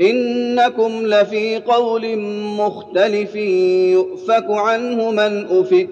إنكم لفي قول مختلف يؤفك عنه من أفك.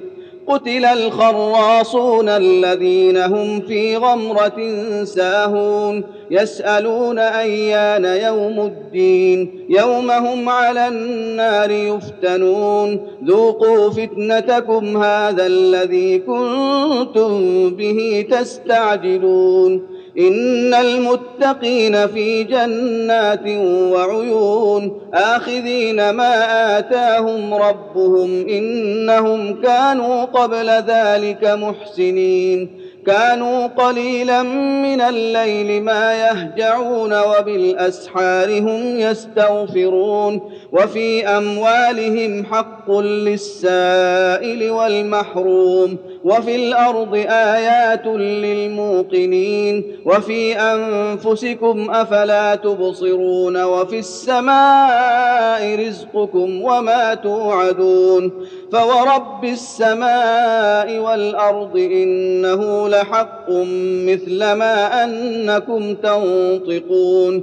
قتل الخراصون الذين هم في غمرة ساهون. يسألون أيان يوم الدين. يوم هم على النار يفتنون. ذوقوا فتنتكم هذا الذي كنتم به تستعجلون. إن المتقين في جنات وعيون آخذين ما آتاهم ربهم إنهم كانوا قبل ذلك محسنين. كانوا قليلا من الليل ما يهجعون وبالأسحار هم يستغفرون وفي أموالهم حق للسائل والمحروم. وفي الأرض آيات للموقنين وفي أنفسكم أفلا تبصرون وفي السماء رزقكم وما توعدون فورب السماء والأرض إنه لحق مثل ما أنكم تنطقون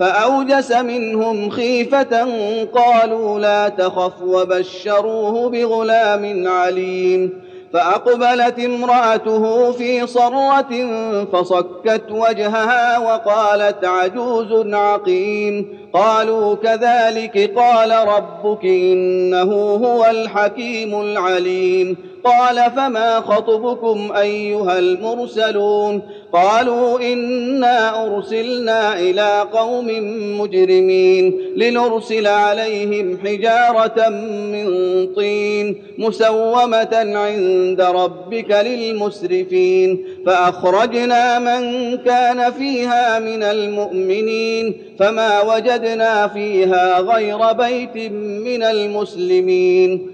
فأوجس منهم خيفة قالوا لا تخف وبشروه بغلام عليم فأقبلت امرأته في صرة فصكت وجهها وقالت عجوز عقيم قالوا كذلك قال ربك إنه هو الحكيم العليم قال فما خطبكم أيها المرسلون قالوا إنا أرسلنا إلى قوم مجرمين لنرسل عليهم حجارة من طين مسومة عند ربك للمسرفين فأخرجنا من كان فيها من المؤمنين فما وجدنا فيها غير بيت من المسلمين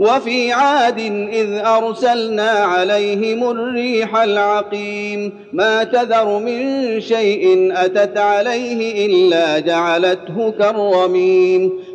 وفي عاد إذ أرسلنا عليهم الريح العقيم. ما تذر من شيء أتت عليه إلا جعلته كالرميم.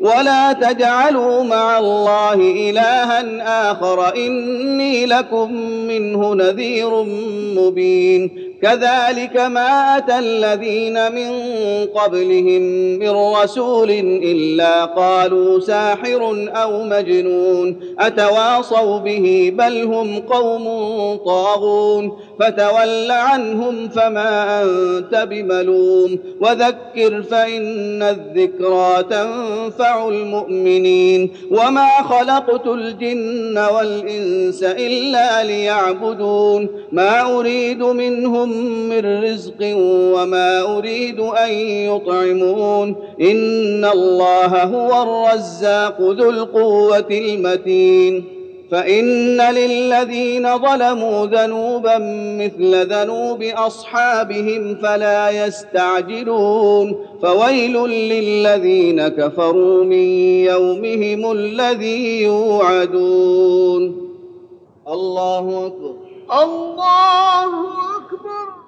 ولا تجعلوا مع الله الها اخر اني لكم منه نذير مبين كذلك ما أتى الذين من قبلهم من رسول إلا قالوا ساحر أو مجنون أتواصوا به بل هم قوم طاغون. فتول عنهم فما أنت بملوم. وذكر فإن الذكرى تنفع المؤمنين. وما خلقت الجن والإنس إلا ليعبدون. ما أريد منهم من رزق وما أريد أن يطعمون إن الله هو الرزاق ذو القوة المتين فإن للذين ظلموا ذنوبا مثل ذنوب أصحابهم فلا يستعجلون فويل للذين كفروا من يومهم الذي يوعدون الله أكبر الله أكبر.